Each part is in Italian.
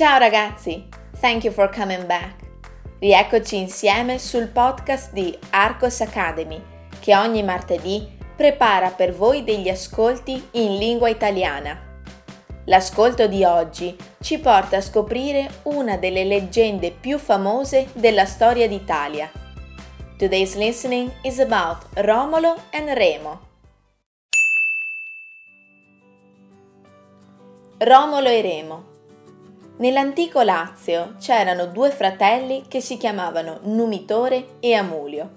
Ciao ragazzi, thank you for coming back. Rieccoci insieme sul podcast di Arcos Academy che ogni martedì prepara per voi degli ascolti in lingua italiana. L'ascolto di oggi ci porta a scoprire una delle leggende più famose della storia d'Italia. Today's listening is about Romolo and Remo. Romolo e Remo. Nell'antico Lazio c'erano due fratelli che si chiamavano Numitore e Amulio.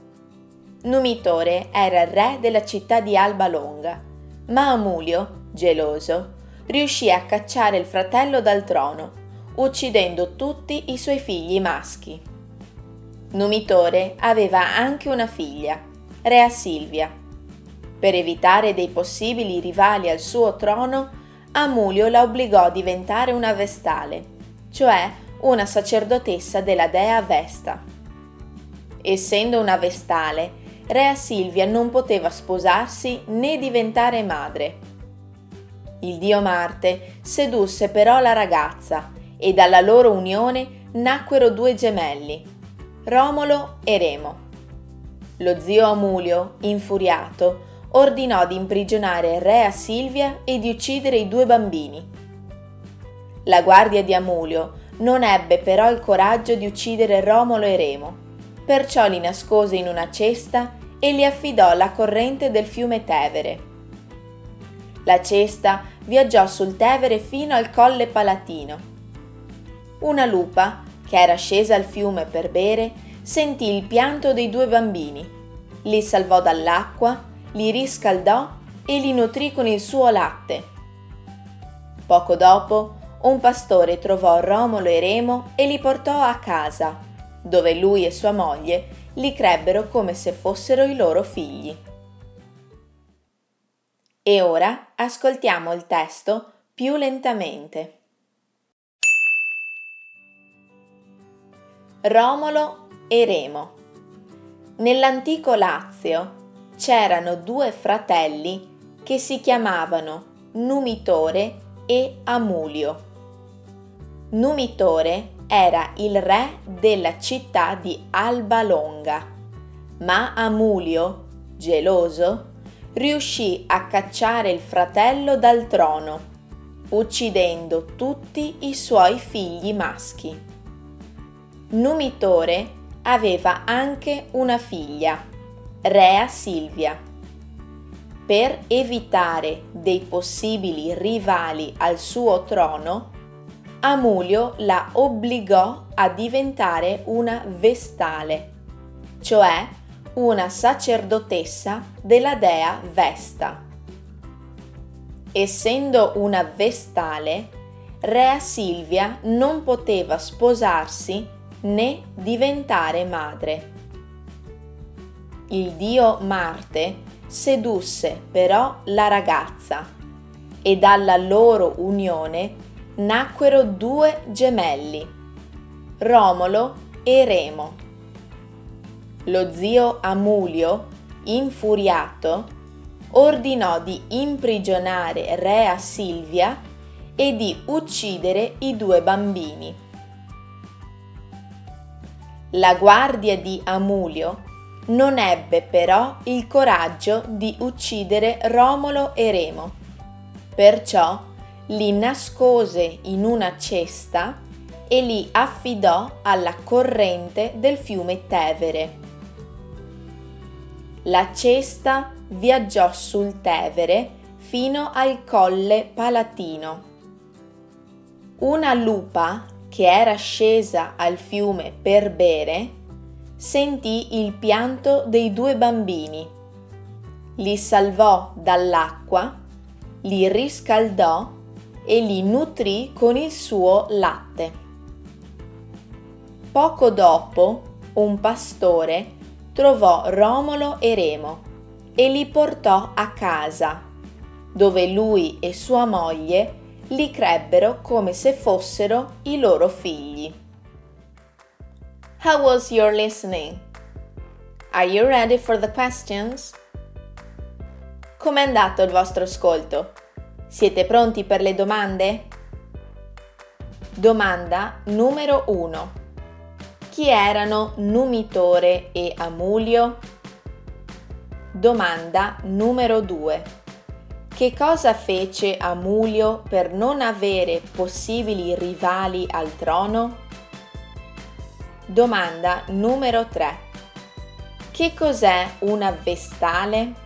Numitore era il re della città di Alba Longa, ma Amulio, geloso, riuscì a cacciare il fratello dal trono, uccidendo tutti i suoi figli maschi. Numitore aveva anche una figlia, Rea Silvia. Per evitare dei possibili rivali al suo trono, Amulio la obbligò a diventare una vestale, cioè una sacerdotessa della dea Vesta. Essendo una vestale, Rea Silvia non poteva sposarsi né diventare madre. Il dio Marte sedusse però la ragazza e dalla loro unione nacquero due gemelli, Romolo e Remo. Lo zio Amulio, infuriato, ordinò di imprigionare Rea Silvia e di uccidere i due bambini. La guardia di Amulio non ebbe però il coraggio di uccidere Romolo e Remo, perciò li nascose in una cesta e li affidò alla corrente del fiume Tevere. La cesta viaggiò sul Tevere fino al colle Palatino. Una lupa, che era scesa al fiume per bere, sentì il pianto dei due bambini, li salvò dall'acqua li riscaldò e li nutrì con il suo latte. Poco dopo, un pastore trovò Romolo e Remo e li portò a casa, dove lui e sua moglie li crebbero come se fossero i loro figli. E ora ascoltiamo il testo più lentamente. Romolo e Remo. Nell'antico Lazio c'erano due fratelli che si chiamavano Numitore e Amulio. Numitore era il re della città di Alba Longa, ma Amulio, geloso, riuscì a cacciare il fratello dal trono, uccidendo tutti i suoi figli maschi. Numitore aveva anche una figlia, Rea Silvia. Per evitare dei possibili rivali al suo trono, Amulio la obbligò a diventare una vestale, cioè una sacerdotessa della dea Vesta. Essendo una vestale, Rea Silvia non poteva sposarsi né diventare madre. Il dio Marte sedusse però la ragazza e dalla loro unione nacquero due gemelli, Romolo e Remo. Lo zio Amulio, infuriato, ordinò di imprigionare Rea Silvia e di uccidere i due bambini. La guardia di Amulio non ebbe però il coraggio di uccidere Romolo e Remo. Perciò li nascose in una cesta e li affidò alla corrente del fiume Tevere. La cesta viaggiò sul Tevere fino al colle Palatino. Una lupa che era scesa al fiume per bere sentì il pianto dei due bambini. Li salvò dall'acqua, li riscaldò e li nutrì con il suo latte. Poco dopo un pastore trovò Romolo e Remo e li portò a casa, dove lui e sua moglie li crebbero come se fossero i loro figli. How was your listening? Are you ready for the questions? Com'è andato il vostro ascolto? Siete pronti per le domande? Domanda numero 1. Chi erano Numitore e Amulio? Domanda numero 2. Che cosa fece Amulio per non avere possibili rivali al trono? Domanda numero 3. Che cos'è una vestale?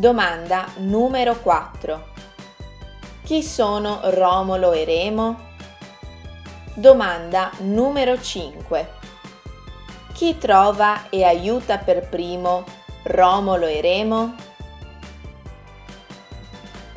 Domanda numero 4. Chi sono Romolo e Remo? Domanda numero 5. Chi trova e aiuta per primo Romolo e Remo?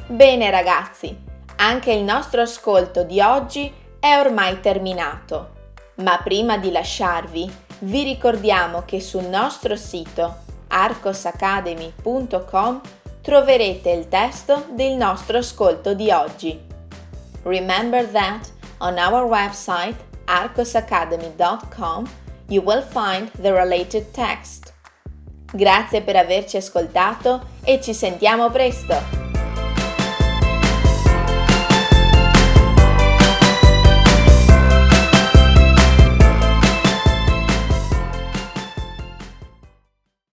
Bene ragazzi, anche il nostro ascolto di oggi è ormai terminato, ma prima di lasciarvi vi ricordiamo che sul nostro sito arcosacademy.com troverete il testo del nostro ascolto di oggi. Remember that on our website arcosacademy.com you will find the related text. Grazie per averci ascoltato e ci sentiamo presto!